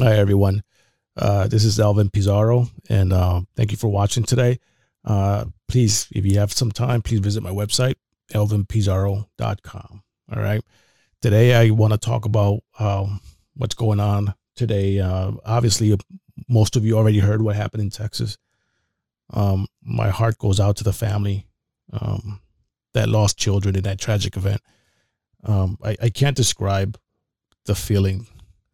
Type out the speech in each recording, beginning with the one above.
Hi, everyone. Uh, this is Elvin Pizarro, and uh, thank you for watching today. Uh, please, if you have some time, please visit my website, elvinpizarro.com. All right. Today, I want to talk about um, what's going on today. Uh, obviously, most of you already heard what happened in Texas. Um, my heart goes out to the family um, that lost children in that tragic event. Um, I, I can't describe the feeling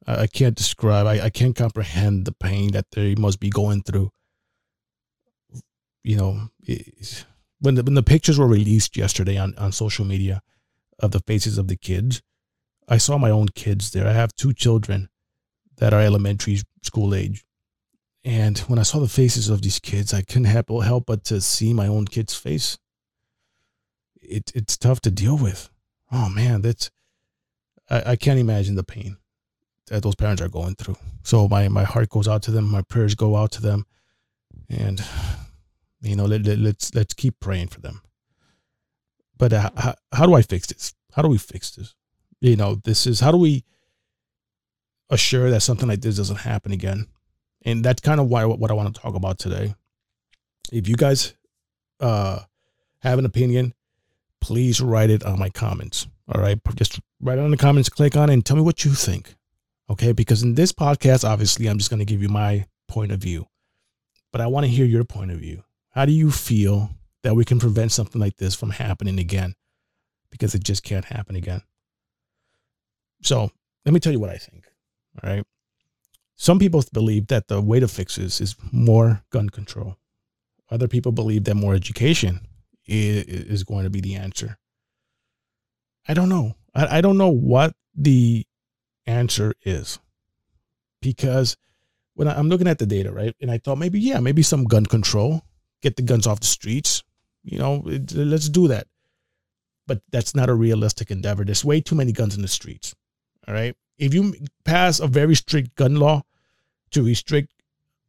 I can't describe. I, I can't comprehend the pain that they must be going through. You know, when the when the pictures were released yesterday on on social media of the faces of the kids, I saw my own kids there. I have two children that are elementary school age, and when I saw the faces of these kids, I couldn't help help but to see my own kid's face. It it's tough to deal with. Oh man, that's I, I can't imagine the pain that those parents are going through. So my my heart goes out to them. My prayers go out to them, and you know let, let, let's let's keep praying for them. But uh, how, how do I fix this? How do we fix this? You know, this is how do we assure that something like this doesn't happen again? And that's kind of why what I want to talk about today. If you guys uh, have an opinion, please write it on my comments. All right, just write it on the comments, click on it, and tell me what you think. Okay. Because in this podcast, obviously, I'm just going to give you my point of view, but I want to hear your point of view. How do you feel that we can prevent something like this from happening again? Because it just can't happen again. So let me tell you what I think. All right. Some people believe that the way to fix this is more gun control. Other people believe that more education is going to be the answer. I don't know. I, don't know what the answer is. Because when I'm looking at the data, right, and I thought maybe, yeah, maybe some gun control, get the guns off the streets, you know, let's do that. But that's not a realistic endeavor. There's way too many guns in the streets. All right. If you pass a very strict gun law to restrict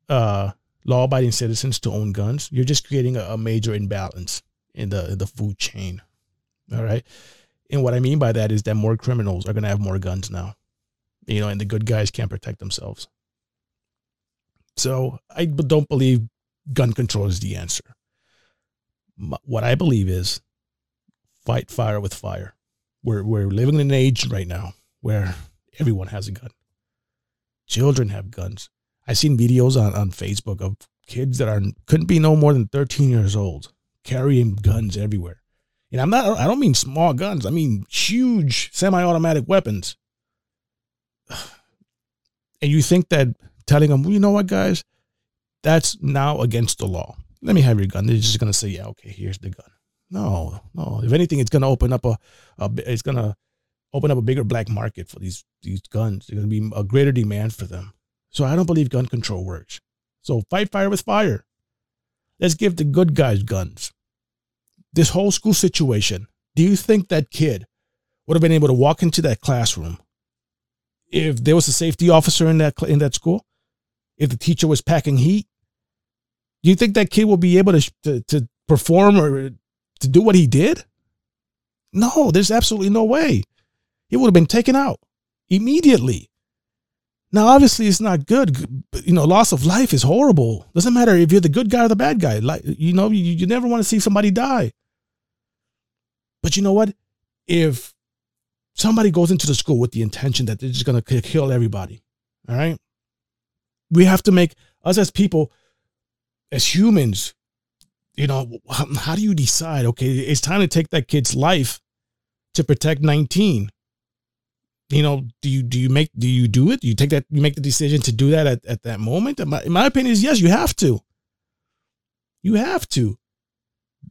uh, law abiding citizens to own guns, you're just creating a, a major imbalance in the, in the food chain. All right. And what I mean by that is that more criminals are going to have more guns now you know, and the good guys can't protect themselves. So I don't believe gun control is the answer. What I believe is fight fire with fire. We're, we're living in an age right now where everyone has a gun. Children have guns. I've seen videos on, on Facebook of kids that are couldn't be no more than 13 years old carrying guns everywhere. And I'm not I don't mean small guns. I mean huge semi-automatic weapons and you think that telling them, well, you know what, guys, that's now against the law. Let me have your gun. They're just going to say, yeah, okay, here's the gun. No, no. If anything, it's going to open up a, a it's going to open up a bigger black market for these these guns. There's going to be a greater demand for them. So I don't believe gun control works. So fight fire with fire. Let's give the good guys guns. This whole school situation. Do you think that kid would have been able to walk into that classroom if there was a safety officer in that in that school, if the teacher was packing heat, do you think that kid will be able to, to, to perform or to do what he did? No, there's absolutely no way. He would have been taken out immediately. Now, obviously, it's not good. You know, loss of life is horrible. Doesn't matter if you're the good guy or the bad guy. Like, you know, you, you never want to see somebody die. But you know what? If somebody goes into the school with the intention that they're just going to kill everybody. All right. We have to make us as people, as humans, you know, how do you decide? Okay, it's time to take that kid's life to protect 19. You know, do you do you make do you do it? Do you take that you make the decision to do that at, at that moment? In my, in my opinion, is yes, you have to. You have to.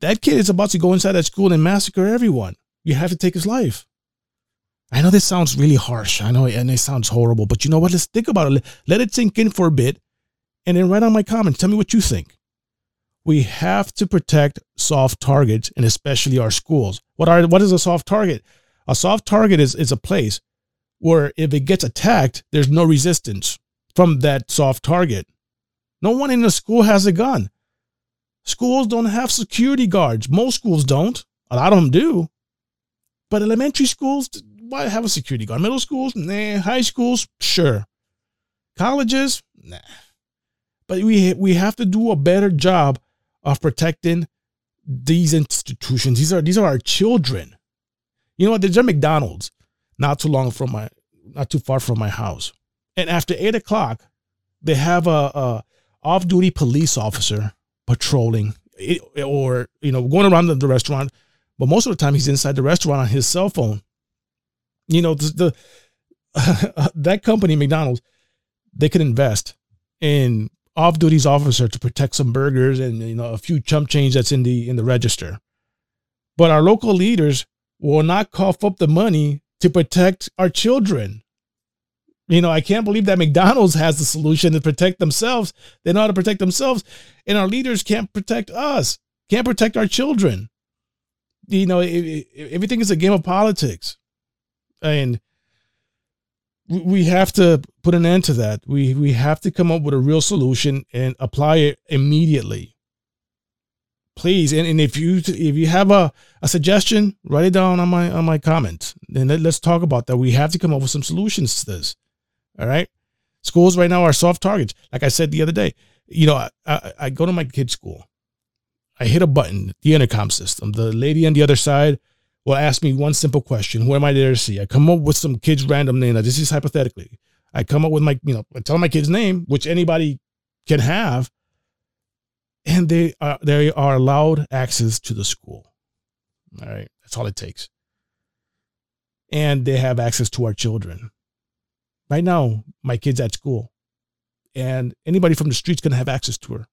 That kid is about to go inside that school and massacre everyone. You have to take his life. I know this sounds really harsh. I know, and it sounds horrible, but you know what? Let's think about it. Let it sink in for a bit and then write on my comments. Tell me what you think. We have to protect soft targets and especially our schools. What are what is a soft target? A soft target is, is a place where if it gets attacked, there's no resistance from that soft target. No one in the school has a gun. Schools don't have security guards. Most schools don't. A lot of them do. But elementary schools, why have a security guard? Middle schools, nah. High schools, sure. Colleges, nah. But we we have to do a better job of protecting these institutions. These are these are our children. You know what? There's a McDonald's not too long from my not too far from my house. And after eight o'clock, they have a, a off-duty police officer patrolling or you know going around the, the, restaurant. But most of the time, he's inside the restaurant on his cell phone. You know the, the that company McDonald's, they could invest in off-duty officer to protect some burgers and you know a few chump change that's in the in the register. But our local leaders will not cough up the money to protect our children. You know, I can't believe that McDonald's has the solution to protect themselves. They know how to protect themselves, and our leaders can't protect us, can't protect our children. You know, it, it, everything is a game of politics, and we have to put an end to that. We we have to come up with a real solution and apply it immediately. Please, and, and if you if you have a, a suggestion, write it down on my on my comment. And let, let's talk about that. We have to come up with some solutions to this. All right. Schools right now are soft targets. Like I said the other day, you know, I, I, I go to my kid's school. I hit a button, the intercom system. The lady on the other side will ask me one simple question Who am I there to see? I come up with some kid's random name. Now, this is hypothetically. I come up with my, you know, I tell my kid's name, which anybody can have, and they are they are allowed access to the school. All right. That's all it takes. And they have access to our children. Right now, my kid's at school, and anybody from the street's gonna have access to her.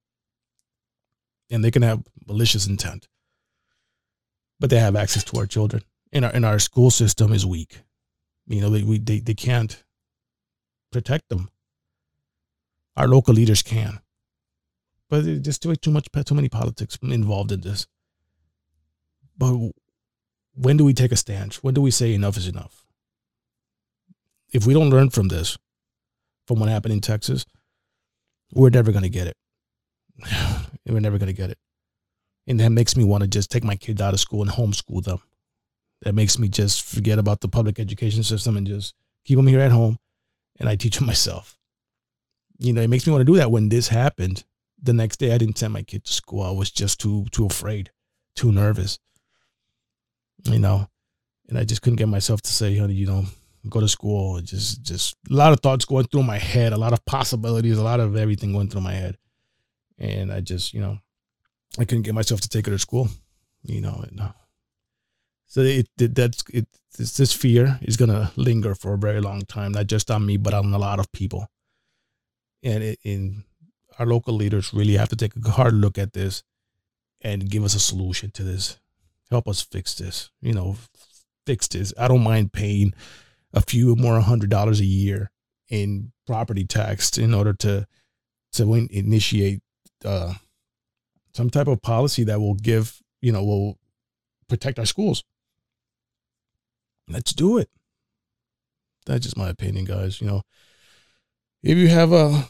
And they can have malicious intent but they have access to our children. And our, and our school system is weak. You know, they, we, they, they can't protect them. Our local leaders can. But there's too, too much, too many politics involved in this. But when do we take a stand? When do we say enough is enough? If we don't learn from this, from what happened in Texas, we're never going to get it. we're never going to get it. And that makes me want to just take my kids out of school and homeschool them. That makes me just forget about the public education system and just keep them here at home and I teach them myself. You know, it makes me want to do that when this happened. The next day I didn't send my kid to school. I was just too too afraid, too nervous. You know, and I just couldn't get myself to say, honey, you know, go to school. Just just a lot of thoughts going through my head, a lot of possibilities, a lot of everything going through my head. And I just, you know, I couldn't get myself to take her to school, you know. And, uh, so it, it that's it. This, this fear is gonna linger for a very long time, not just on me, but on a lot of people. And it, in our local leaders really have to take a hard look at this and give us a solution to this. Help us fix this. You know, fix this. I don't mind paying a few more hundred dollars a year in property tax in order to to initiate uh, some type of policy that will give, you know, will protect our schools. Let's do it. That's just my opinion, guys. You know, if you have uh,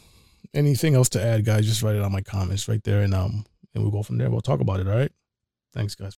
anything else to add, guys, just write it on my comments right there, and um, and we'll go from there. We'll talk about it. All right. Thanks, guys.